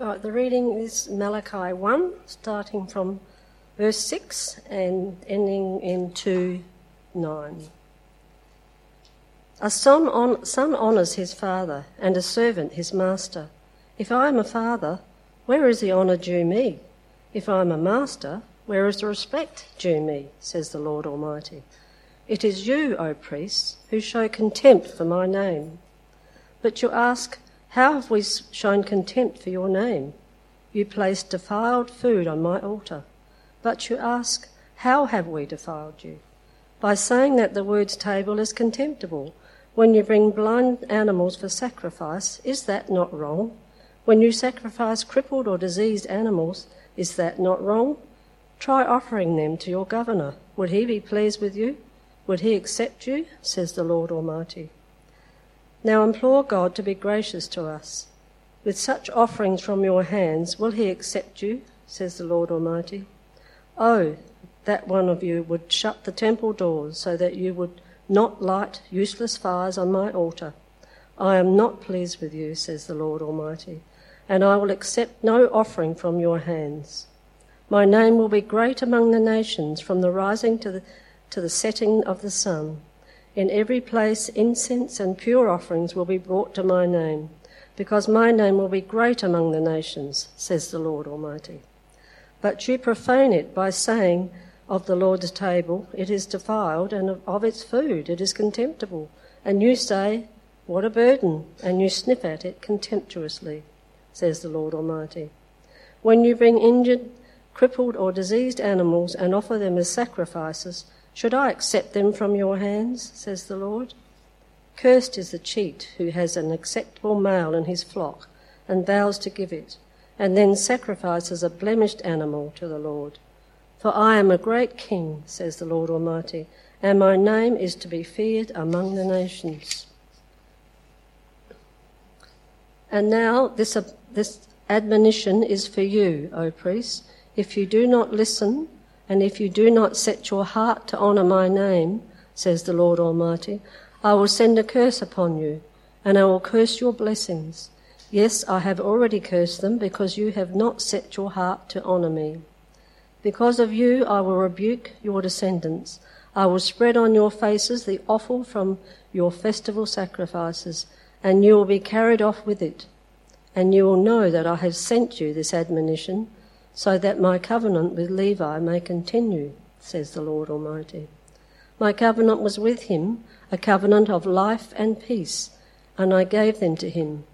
Right, the reading is Malachi 1, starting from verse 6 and ending in 2 9. A son, on, son honours his father, and a servant his master. If I am a father, where is the honour due me? If I am a master, where is the respect due me? says the Lord Almighty. It is you, O priests, who show contempt for my name. But you ask, how have we shown contempt for your name? You place defiled food on my altar. But you ask, How have we defiled you? By saying that the Lord's table is contemptible. When you bring blind animals for sacrifice, is that not wrong? When you sacrifice crippled or diseased animals, is that not wrong? Try offering them to your governor. Would he be pleased with you? Would he accept you? says the Lord Almighty. Now implore God to be gracious to us. With such offerings from your hands, will he accept you? says the Lord Almighty. Oh, that one of you would shut the temple doors so that you would not light useless fires on my altar. I am not pleased with you, says the Lord Almighty, and I will accept no offering from your hands. My name will be great among the nations, from the rising to the, to the setting of the sun. In every place, incense and pure offerings will be brought to my name, because my name will be great among the nations, says the Lord Almighty. But you profane it by saying of the Lord's table, it is defiled, and of its food, it is contemptible. And you say, What a burden, and you sniff at it contemptuously, says the Lord Almighty. When you bring injured, crippled, or diseased animals and offer them as sacrifices, should I accept them from your hands? says the Lord. Cursed is the cheat who has an acceptable male in his flock and vows to give it, and then sacrifices a blemished animal to the Lord. For I am a great king, says the Lord Almighty, and my name is to be feared among the nations. And now this, this admonition is for you, O priests. If you do not listen, and if you do not set your heart to honour my name, says the Lord Almighty, I will send a curse upon you, and I will curse your blessings. Yes, I have already cursed them because you have not set your heart to honour me. Because of you, I will rebuke your descendants. I will spread on your faces the offal from your festival sacrifices, and you will be carried off with it. And you will know that I have sent you this admonition so that my covenant with Levi may continue, says the Lord Almighty. My covenant was with him, a covenant of life and peace, and I gave them to him.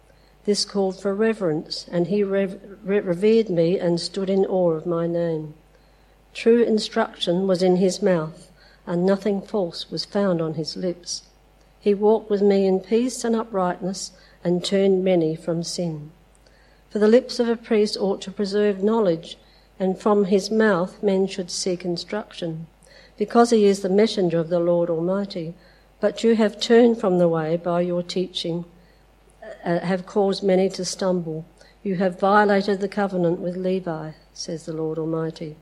This called for reverence, and he revered me and stood in awe of my name. True instruction was in his mouth, and nothing false was found on his lips. He walked with me in peace and uprightness, and turned many from sin. For the lips of a priest ought to preserve knowledge, and from his mouth men should seek instruction, because he is the messenger of the Lord Almighty. But you have turned from the way by your teaching, uh, have caused many to stumble. You have violated the covenant with Levi, says the Lord Almighty.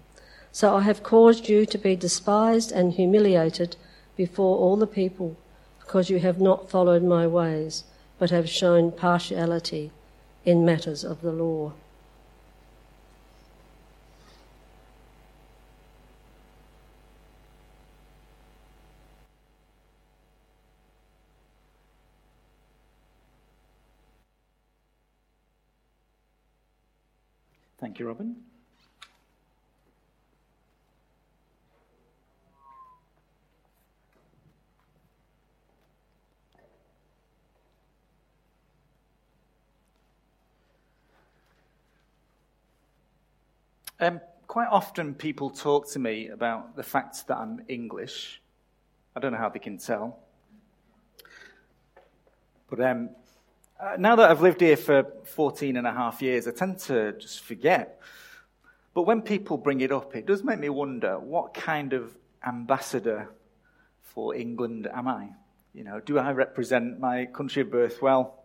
So I have caused you to be despised and humiliated before all the people, because you have not followed my ways, but have shown partiality in matters of the law. Thank you, Robin. Um, quite often people talk to me about the fact that I'm English. I don't know how they can tell. But um, uh, now that I've lived here for 14 and a half years, I tend to just forget. But when people bring it up, it does make me wonder what kind of ambassador for England am I? You know, do I represent my country of birth well?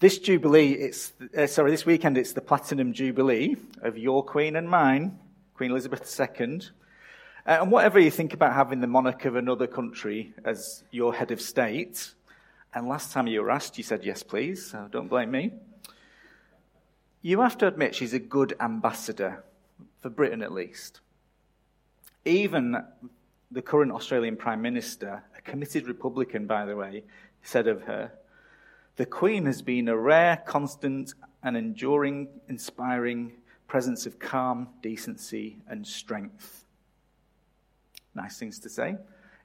This Jubilee, it's, uh, sorry, this weekend it's the Platinum Jubilee of your Queen and mine, Queen Elizabeth II. Uh, and whatever you think about having the monarch of another country as your head of state, and last time you were asked, you said yes, please, so don't blame me. you have to admit she's a good ambassador, for Britain at least. Even the current Australian Prime Minister, a committed Republican, by the way, said of her, the Queen has been a rare, constant, and enduring, inspiring presence of calm, decency, and strength. Nice things to say.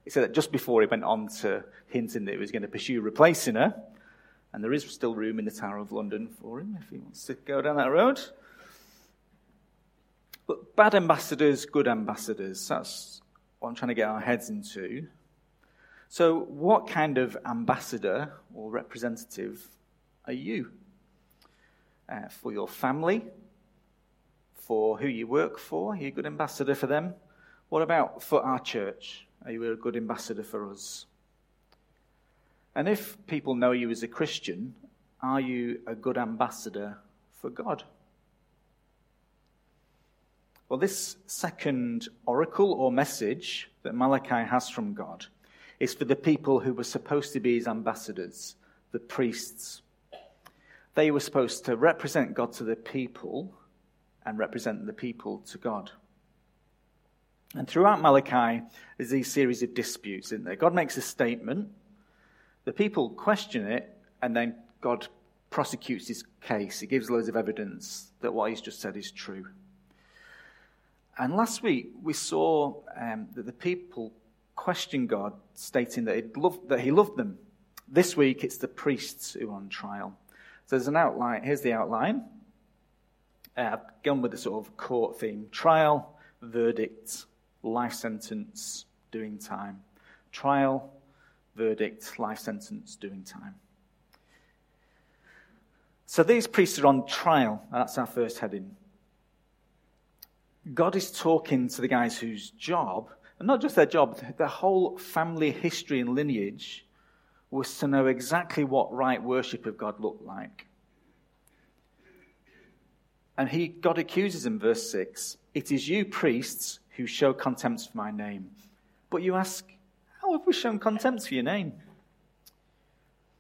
He said that just before he went on to hinting that he was going to pursue replacing her, and there is still room in the Tower of London for him if he wants to go down that road. But bad ambassadors, good ambassadors, that's what I'm trying to get our heads into. So, what kind of ambassador or representative are you? Uh, for your family? For who you work for? Are you a good ambassador for them? What about for our church? Are you a good ambassador for us? And if people know you as a Christian, are you a good ambassador for God? Well, this second oracle or message that Malachi has from God is for the people who were supposed to be his ambassadors, the priests. They were supposed to represent God to the people and represent the people to God. And throughout Malachi, there's these series of disputes, isn't there? God makes a statement, the people question it, and then God prosecutes his case. He gives loads of evidence that what he's just said is true. And last week, we saw um, that the people questioned God, stating that, loved, that he loved them. This week, it's the priests who are on trial. So there's an outline. Here's the outline. Uh, I've gone with the sort of court theme trial, verdict, life sentence, doing time. Trial, verdict, life sentence, doing time. So these priests are on trial. That's our first heading. God is talking to the guys whose job, and not just their job, their whole family history and lineage was to know exactly what right worship of God looked like. And he, God accuses them, verse 6 It is you, priests, who show contempt for my name. But you ask, How have we shown contempt for your name?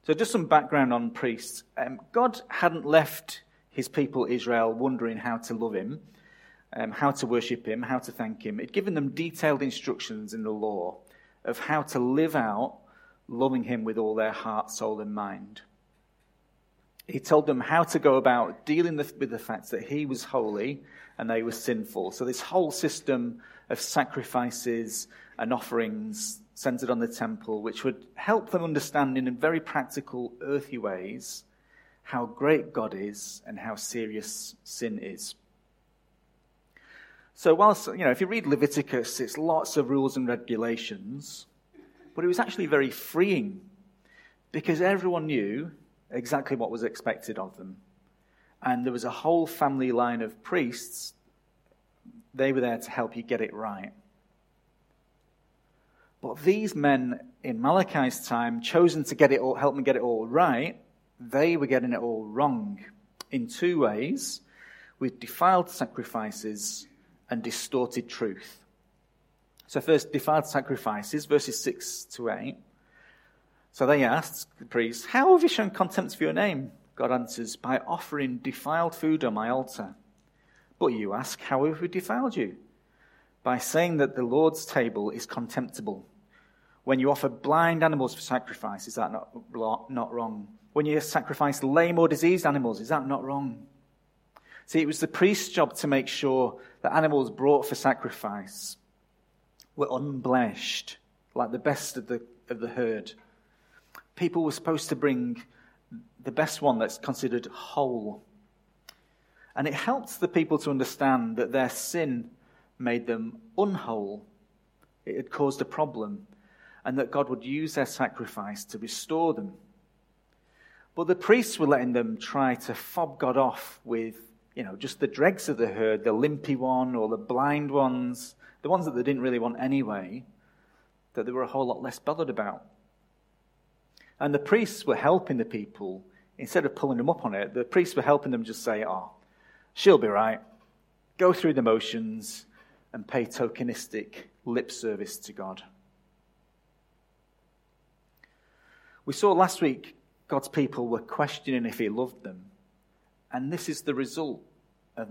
So, just some background on priests. Um, God hadn't left his people Israel wondering how to love him um, how to worship him, how to thank him. He'd given them detailed instructions in the law of how to live out loving him with all their heart, soul, and mind. He told them how to go about dealing with the fact that he was holy and they were sinful. So, this whole system of sacrifices and offerings centered on the temple, which would help them understand in very practical, earthy ways how great God is and how serious sin is. So, whilst, you know, if you read Leviticus, it's lots of rules and regulations, but it was actually very freeing because everyone knew exactly what was expected of them. And there was a whole family line of priests. They were there to help you get it right. But these men in Malachi's time, chosen to get it all, help me get it all right, they were getting it all wrong in two ways with defiled sacrifices and distorted truth. So, first, defiled sacrifices, verses 6 to 8. So they asked the priest, How have you shown contempt for your name? God answers, By offering defiled food on my altar. But you ask, How have we defiled you? By saying that the Lord's table is contemptible. When you offer blind animals for sacrifice, is that not, not wrong? When you sacrifice lame or diseased animals, is that not wrong? See, it was the priest's job to make sure that animals brought for sacrifice were unblemished, like the best of the, of the herd. People were supposed to bring the best one that's considered whole. And it helped the people to understand that their sin made them unwhole. It had caused a problem, and that God would use their sacrifice to restore them. But the priests were letting them try to fob God off with you know, just the dregs of the herd, the limpy one or the blind ones, the ones that they didn't really want anyway, that they were a whole lot less bothered about. And the priests were helping the people, instead of pulling them up on it, the priests were helping them just say, oh, she'll be right. Go through the motions and pay tokenistic lip service to God. We saw last week God's people were questioning if he loved them And this is the result of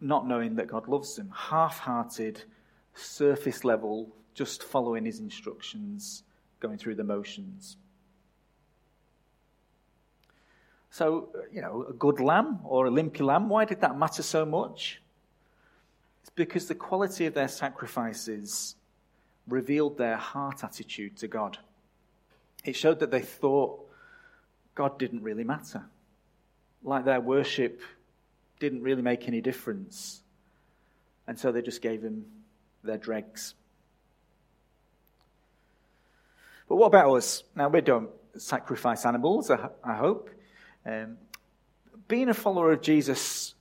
not knowing that God loves them. Half hearted, surface level, just following his instructions, going through the motions. So, you know, a good lamb or a limpy lamb, why did that matter so much? It's because the quality of their sacrifices revealed their heart attitude to God. It showed that they thought God didn't really matter. Like their worship didn't really make any difference. And so they just gave him their dregs. But what about us? Now, we don't sacrifice animals, I, hope. Um, being a follower of Jesus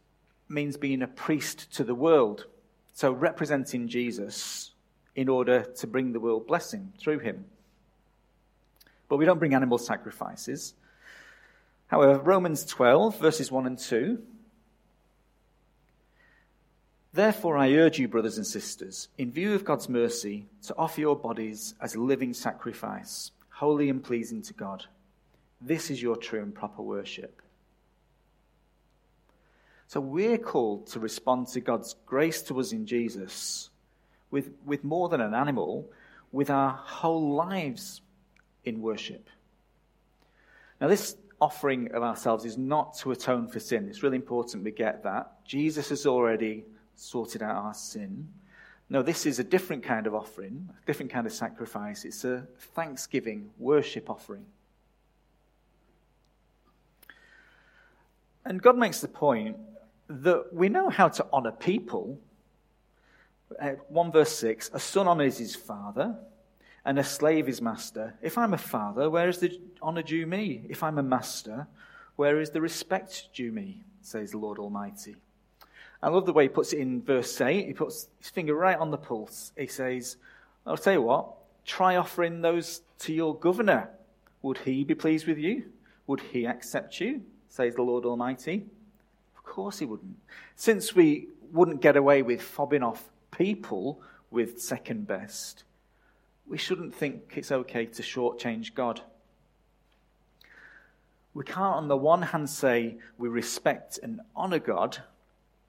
means being a priest to the world. So, representing Jesus in order to bring the world blessing through him. But we don't bring animal sacrifices. However, Romans 12, verses 1 and 2. Therefore, I urge you, brothers and sisters, in view of God's mercy, to offer your bodies as a living sacrifice, holy and pleasing to God. This is your true and proper worship. So we're called to respond to God's grace to us in Jesus with, with more than an animal, with our whole lives in worship. Now, this offering of ourselves is not to atone for sin. It's really important we get that. Jesus has already sorted out our sin. No, this is a different kind of offering, a different kind of sacrifice. It's a thanksgiving, worship offering. And God makes the point that we know how to honor people. Uh, 1 verse 6 A son honors his father, and a slave his master. If I'm a father, where is the honor due me? If I'm a master, where is the respect due me? says the Lord Almighty. I love the way he puts it in verse 8. He puts his finger right on the pulse. He says, I'll tell you what, try offering those to your governor. Would he be pleased with you? Would he accept you? says the Lord Almighty. Of course he wouldn't. Since we wouldn't get away with fobbing off people with second best, we shouldn't think it's okay to shortchange God. We can't, on the one hand, say we respect and honour God,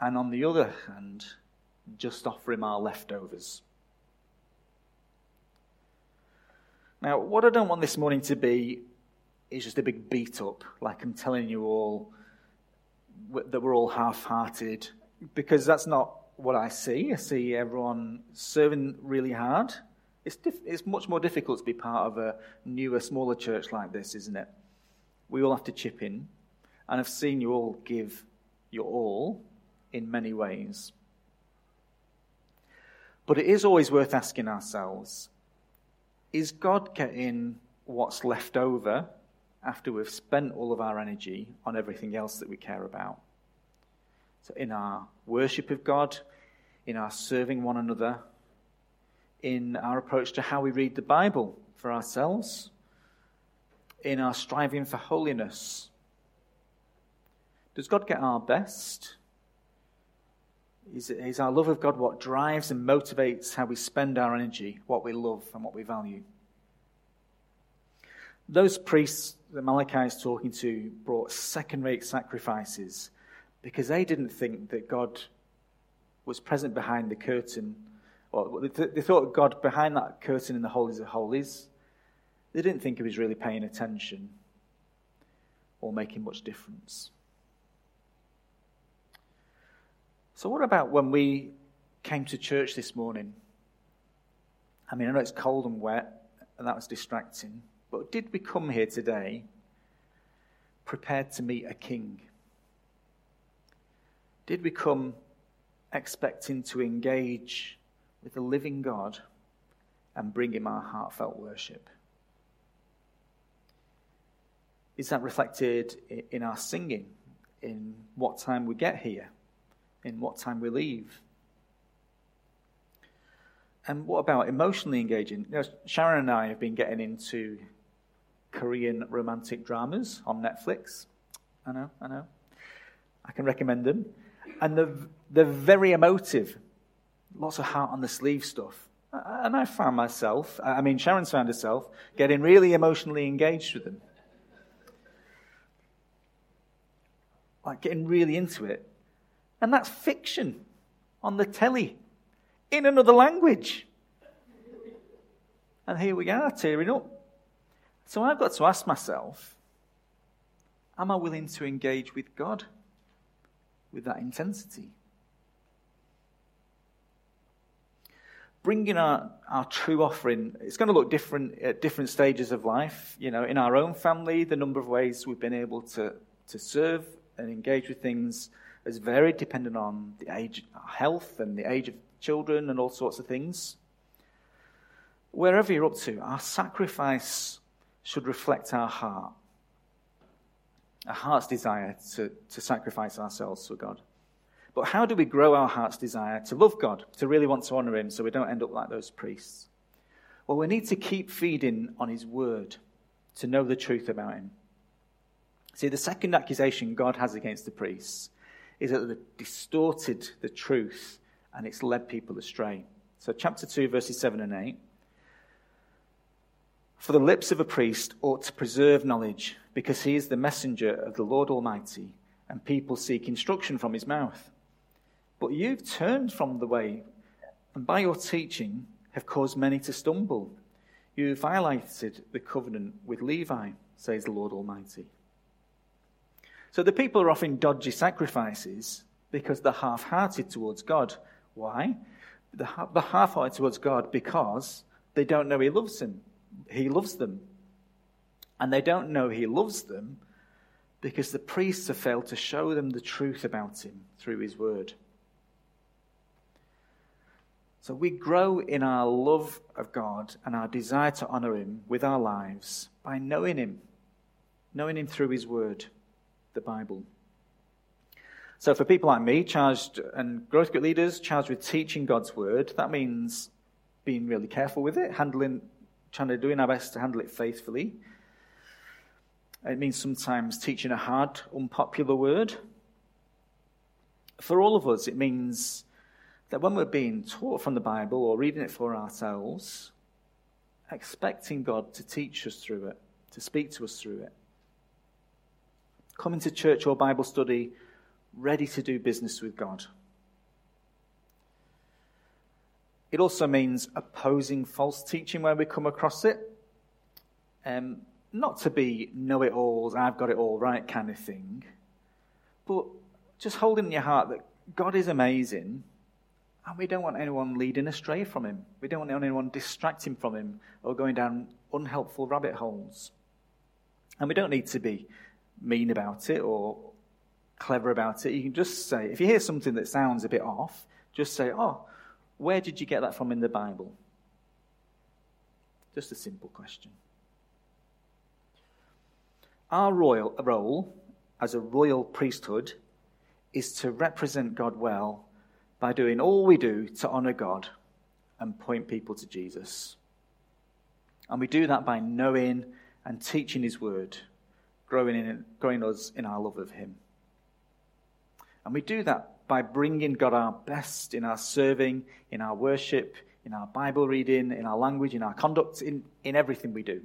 and on the other hand, just offer Him our leftovers. Now, what I don't want this morning to be is just a big beat up, like I'm telling you all that we're all half hearted, because that's not what I see. I see everyone serving really hard. It's, diff- it's much more difficult to be part of a newer, smaller church like this, isn't it? We all have to chip in. And I've seen you all give your all in many ways. But it is always worth asking ourselves is God getting what's left over after we've spent all of our energy on everything else that we care about? So, in our worship of God, in our serving one another, in our approach to how we read the Bible for ourselves, in our striving for holiness. Does God get our best? Is, is our love of God what drives and motivates how we spend our energy, what we love and what we value? Those priests that Malachi is talking to brought second rate sacrifices because they didn't think that God was present behind the curtain. They thought God behind that curtain in the Holies of Holies. They didn't think he was really paying attention or making much difference. So, what about when we came to church this morning? I mean, I know it's cold and wet, and that was distracting, but did we come here today prepared to meet a king? Did we come expecting to engage with the living God and bring him our heartfelt worship? Is that reflected in our singing, in what time we get here? in what time we leave. And what about emotionally engaging? You know, Sharon and I have been getting into Korean romantic dramas on Netflix. I know, I know. I can recommend them. And they're, they're very emotive. Lots of heart on the sleeve stuff. And I found myself, I mean, Sharon's found herself getting really emotionally engaged with them. like getting really into it. And that's fiction on the telly in another language. And here we are tearing up. So I've got to ask myself am I willing to engage with God with that intensity? Bringing our, our true offering, it's going to look different at different stages of life. You know, in our own family, the number of ways we've been able to, to serve and engage with things has varied depending on the age, our health, and the age of children, and all sorts of things. Wherever you're up to, our sacrifice should reflect our heart, our heart's desire to, to sacrifice ourselves for God. But how do we grow our heart's desire to love God, to really want to honor Him so we don't end up like those priests? Well, we need to keep feeding on His Word to know the truth about Him. See, the second accusation God has against the priests is that they've distorted the truth and it's led people astray. So, chapter 2, verses 7 and 8. For the lips of a priest ought to preserve knowledge, because he is the messenger of the Lord Almighty, and people seek instruction from his mouth. But you've turned from the way, and by your teaching have caused many to stumble. You've violated the covenant with Levi, says the Lord Almighty. So the people are offering dodgy sacrifices because they're half hearted towards God. Why? They're half hearted towards God because they don't know He loves them. He loves them. And they don't know He loves them because the priests have failed to show them the truth about Him through His word. So we grow in our love of God and our desire to honor Him with our lives by knowing Him, knowing Him through His word the Bible. So, for people like me, charged and growth group leaders charged with teaching God's word, that means being really careful with it, handling, trying to doing our best to handle it faithfully. It means sometimes teaching a hard, unpopular word. For all of us, it means that when we're being taught from the Bible or reading it for ourselves, expecting God to teach us through it, to speak to us through it coming to church or Bible study ready to do business with God. It also means opposing false teaching where we come across it. Um, not to be know it alls, I've got it all right kind of thing, but just holding in your heart that God is amazing and we don't want anyone leading astray from Him. We don't want anyone distracting from Him or going down unhelpful rabbit holes. And we don't need to be mean about it or clever about it. You can just say, if you hear something that sounds a bit off, just say, Oh, where did you get that from in the Bible? Just a simple question. Our royal role as a royal priesthood is to represent God well by doing all we do to honor God and point people to Jesus. And we do that by knowing and teaching His word growing, in, growing us in our love of Him. And we do that by bringing God our best in our serving, in our worship, in our Bible reading, in our language, in our conduct, in, in everything we do.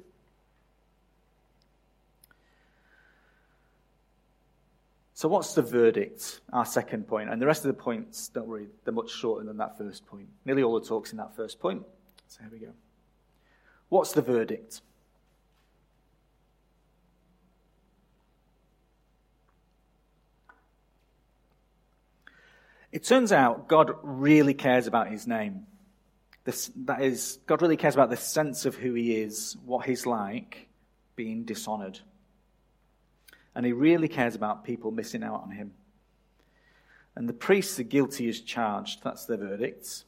So, what's the verdict? Our second point. And the rest of the points, don't worry, they're much shorter than that first point. Nearly all the talk's in that first point. So, here we go. What's the verdict? It turns out God really cares about his name. This, that is, God really cares about the sense of who he is, what he's like, being dishonored. And he really cares about people missing out on him. And the priests are guilty as charged. That's their verdict.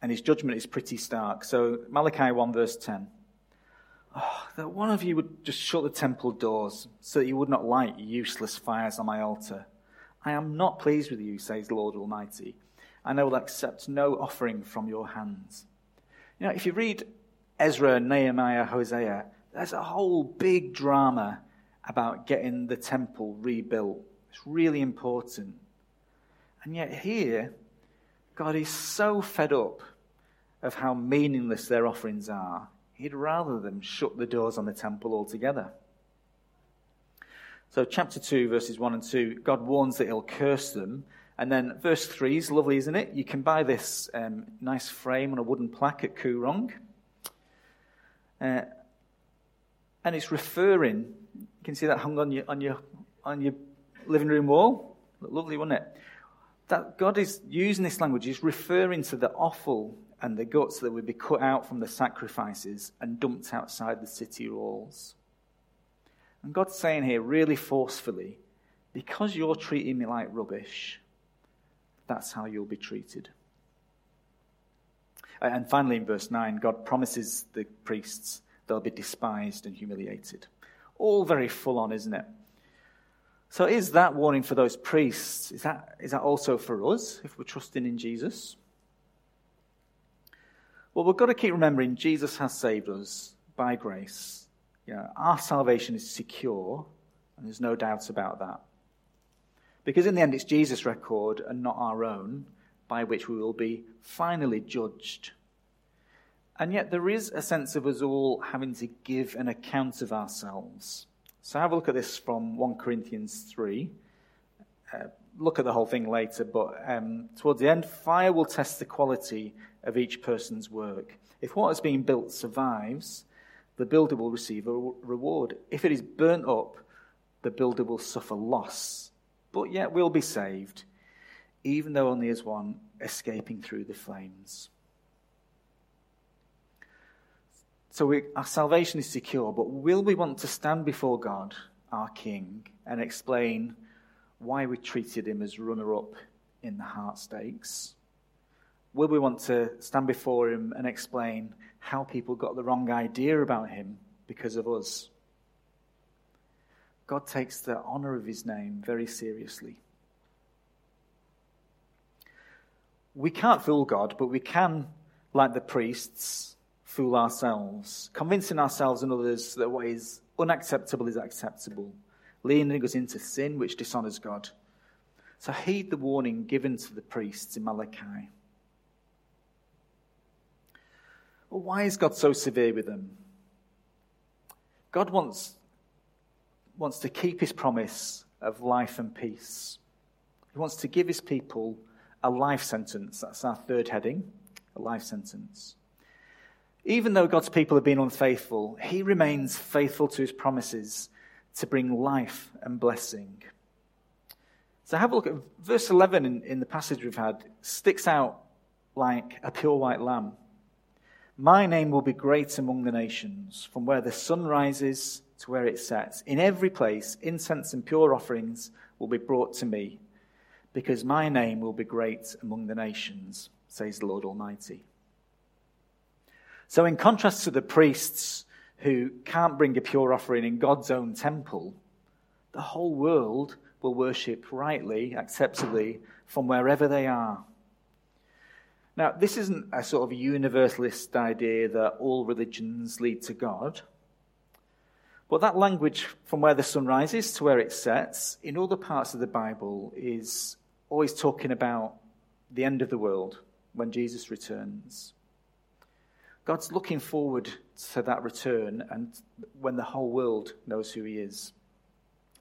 And his judgment is pretty stark. So, Malachi 1, verse 10. Oh, that one of you would just shut the temple doors so that you would not light useless fires on my altar. I am not pleased with you, says Lord Almighty, and I will accept no offering from your hands. You know, if you read Ezra, Nehemiah, Hosea, there's a whole big drama about getting the temple rebuilt. It's really important. And yet, here, God is so fed up of how meaningless their offerings are, he'd rather them shut the doors on the temple altogether. So, chapter 2, verses 1 and 2, God warns that he'll curse them. And then verse 3 is lovely, isn't it? You can buy this um, nice frame on a wooden plaque at Koorong. Uh, and it's referring, you can see that hung on your, on your, on your living room wall. Lovely, wasn't it? That God is using this language, He's referring to the offal and the guts that would be cut out from the sacrifices and dumped outside the city walls. And God's saying here, really forcefully, because you're treating me like rubbish, that's how you'll be treated. And finally, in verse 9, God promises the priests they'll be despised and humiliated. All very full on, isn't it? So, is that warning for those priests? Is that, is that also for us if we're trusting in Jesus? Well, we've got to keep remembering Jesus has saved us by grace. You know, our salvation is secure, and there's no doubt about that. Because in the end, it's Jesus' record and not our own by which we will be finally judged. And yet, there is a sense of us all having to give an account of ourselves. So, have a look at this from 1 Corinthians 3. Uh, look at the whole thing later, but um, towards the end, fire will test the quality of each person's work. If what has been built survives, the builder will receive a reward. If it is burnt up, the builder will suffer loss, but yet will be saved, even though only as one escaping through the flames. So we, our salvation is secure, but will we want to stand before God, our King, and explain why we treated him as runner up in the heart stakes? Will we want to stand before him and explain how people got the wrong idea about him because of us? God takes the honor of his name very seriously. We can't fool God, but we can, like the priests, fool ourselves, convincing ourselves and others that what is unacceptable is acceptable, leading us into sin which dishonors God. So heed the warning given to the priests in Malachi. Well, why is God so severe with them? God wants, wants to keep his promise of life and peace. He wants to give his people a life sentence. That's our third heading, a life sentence. Even though God's people have been unfaithful, he remains faithful to his promises to bring life and blessing. So have a look at verse 11 in, in the passage we've had, sticks out like a pure white lamb. My name will be great among the nations, from where the sun rises to where it sets. In every place, incense and pure offerings will be brought to me, because my name will be great among the nations, says the Lord Almighty. So, in contrast to the priests who can't bring a pure offering in God's own temple, the whole world will worship rightly, acceptably, from wherever they are. Now, this isn't a sort of universalist idea that all religions lead to God. But that language, from where the sun rises to where it sets, in other parts of the Bible, is always talking about the end of the world when Jesus returns. God's looking forward to that return and when the whole world knows who He is.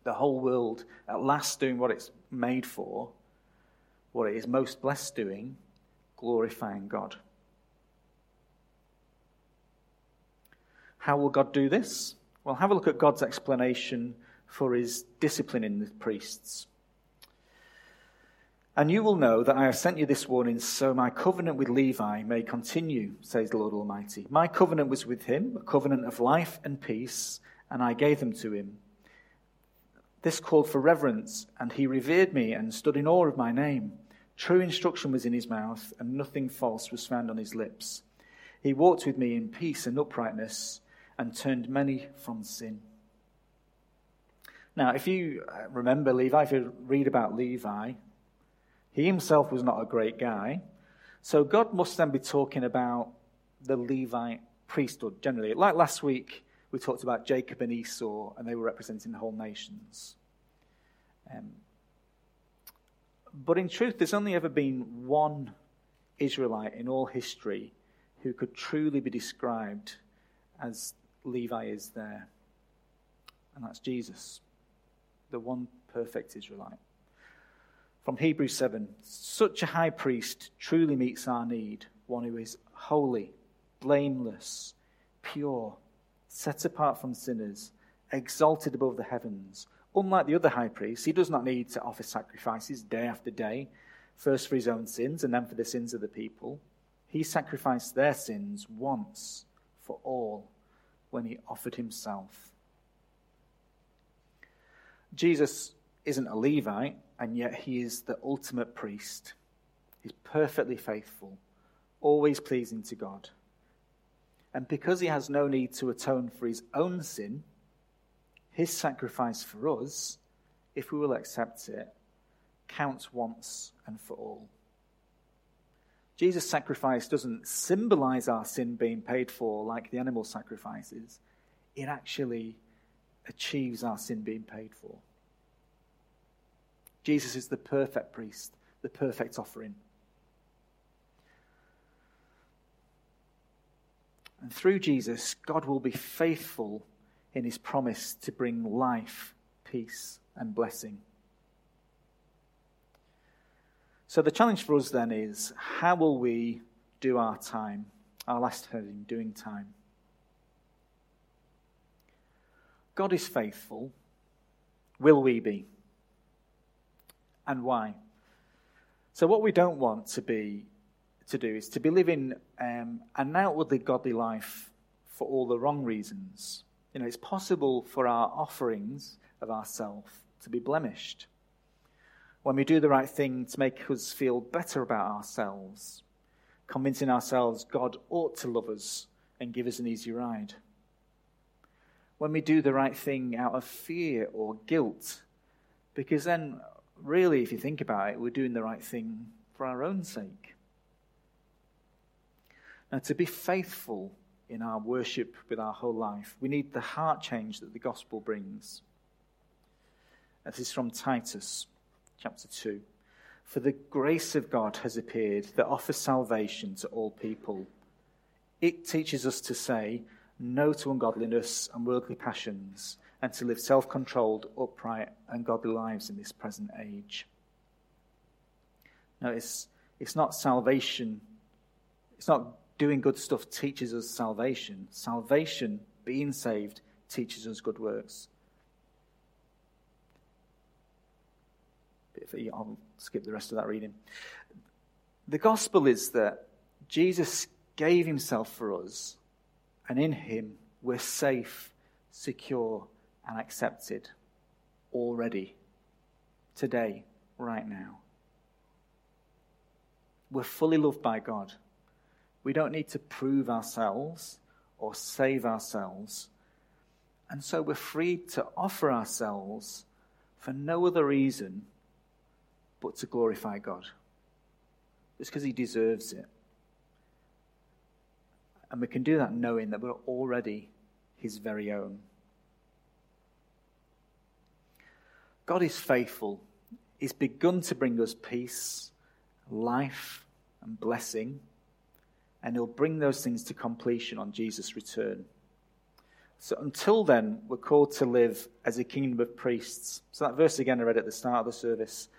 The whole world at last doing what it's made for, what it is most blessed doing, glorifying God. How will God do this? Well, have a look at God's explanation for his disciplining the priests. And you will know that I have sent you this warning so my covenant with Levi may continue, says the Lord Almighty. My covenant was with him, a covenant of life and peace, and I gave them to him. This called for reverence, and he revered me and stood in awe of my name. True instruction was in his mouth, and nothing false was found on his lips. He walked with me in peace and uprightness, and turned many from sin. Now, if you uh, remember Levi, if you read about Levi, he himself was not a great guy. So God must then be talking about the Levite priesthood generally. Like last week, we talked about Jacob and Esau, and they were representing whole nations. Um, but in truth, there's only ever been one Israelite in all history who could truly be described as Levi is there, and that's Jesus. the one perfect Israelite. From Hebrews 7 Such a high priest truly meets our need, one who is holy, blameless, pure, set apart from sinners, exalted above the heavens. Unlike the other high priests, he does not need to offer sacrifices day after day, first for his own sins and then for the sins of the people. He sacrificed their sins once for all when he offered himself. Jesus isn't a Levite, and yet he is the ultimate priest. He's perfectly faithful, always pleasing to God. And because he has no need to atone for his own sin, his sacrifice for us, if we will accept it, counts once and for all. Jesus' sacrifice doesn't symbolize our sin being paid for like the animal sacrifices, it actually achieves our sin being paid for. Jesus is the perfect priest, the perfect offering. And through Jesus, God will be faithful in his promise to bring life, peace, and blessing. So the challenge for us then is how will we do our time? Our last heading, doing time. God is faithful. Will we be? And why? So, what we don't want to be to do is to be living um, an outwardly godly life for all the wrong reasons. You know, it's possible for our offerings of ourselves to be blemished. When we do the right thing to make us feel better about ourselves, convincing ourselves God ought to love us and give us an easy ride. When we do the right thing out of fear or guilt, because then, really, if you think about it, we're doing the right thing for our own sake. Now, to be faithful in our worship with our whole life, we need the heart change that the gospel brings. This is from Titus chapter 2. For the grace of God has appeared that offers salvation to all people. It teaches us to say no to ungodliness and worldly passions, and to live self controlled, upright, and godly lives in this present age. Notice, it's not salvation, it's not doing good stuff teaches us salvation. Salvation, being saved, teaches us good works. I'll skip the rest of that reading. The gospel is that Jesus gave himself for us, and in him we're safe, secure, and accepted already, today, right now. We're fully loved by God. We don't need to prove ourselves or save ourselves. And so we're free to offer ourselves for no other reason but to glorify God. It's because He deserves it. And we can do that knowing that we're already His very own. God is faithful. He's begun to bring us peace, life, and blessing and he'll bring those things to completion on Jesus' return. So until then, we're called to live as a kingdom of priests. So that verse again I read at the start of the service.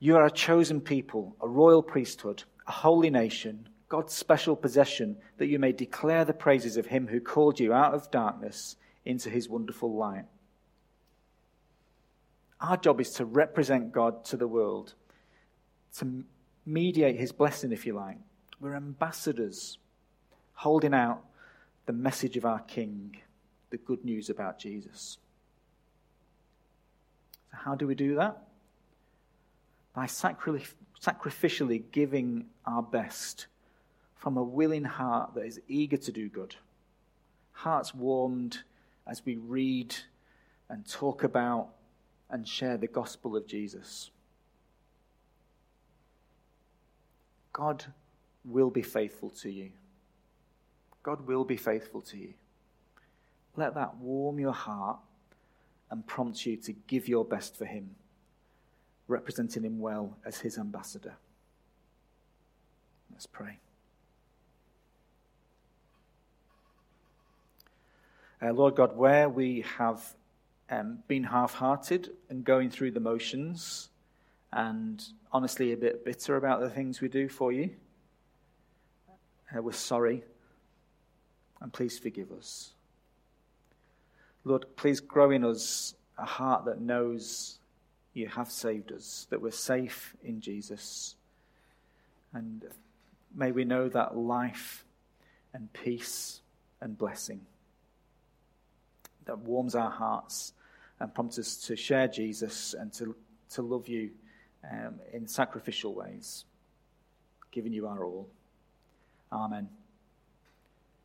You are a chosen people, a royal priesthood, a holy nation, God's special possession, that you may declare the praises of him who called you out of darkness into his wonderful light. Our job is to represent God to the world, to mediate his blessing, if you like, we're ambassadors holding out the message of our King, the good news about Jesus. So, how do we do that? By sacrificially giving our best from a willing heart that is eager to do good. Hearts warmed as we read and talk about and share the gospel of Jesus. God will be faithful to you. God will be faithful to you. Let that warm your heart and prompt you to give your best for Him, representing Him well as His ambassador. Let's pray. Uh, Lord God, where we have um, been half hearted and going through the motions and honestly a bit bitter about the things we do for you, uh, we're sorry and please forgive us. Lord, please grow in us a heart that knows you have saved us, that we're safe in Jesus. And may we know that life and peace and blessing that warms our hearts and prompt us to share Jesus and to, to love you um, in sacrificial ways, giving you our all. Amen.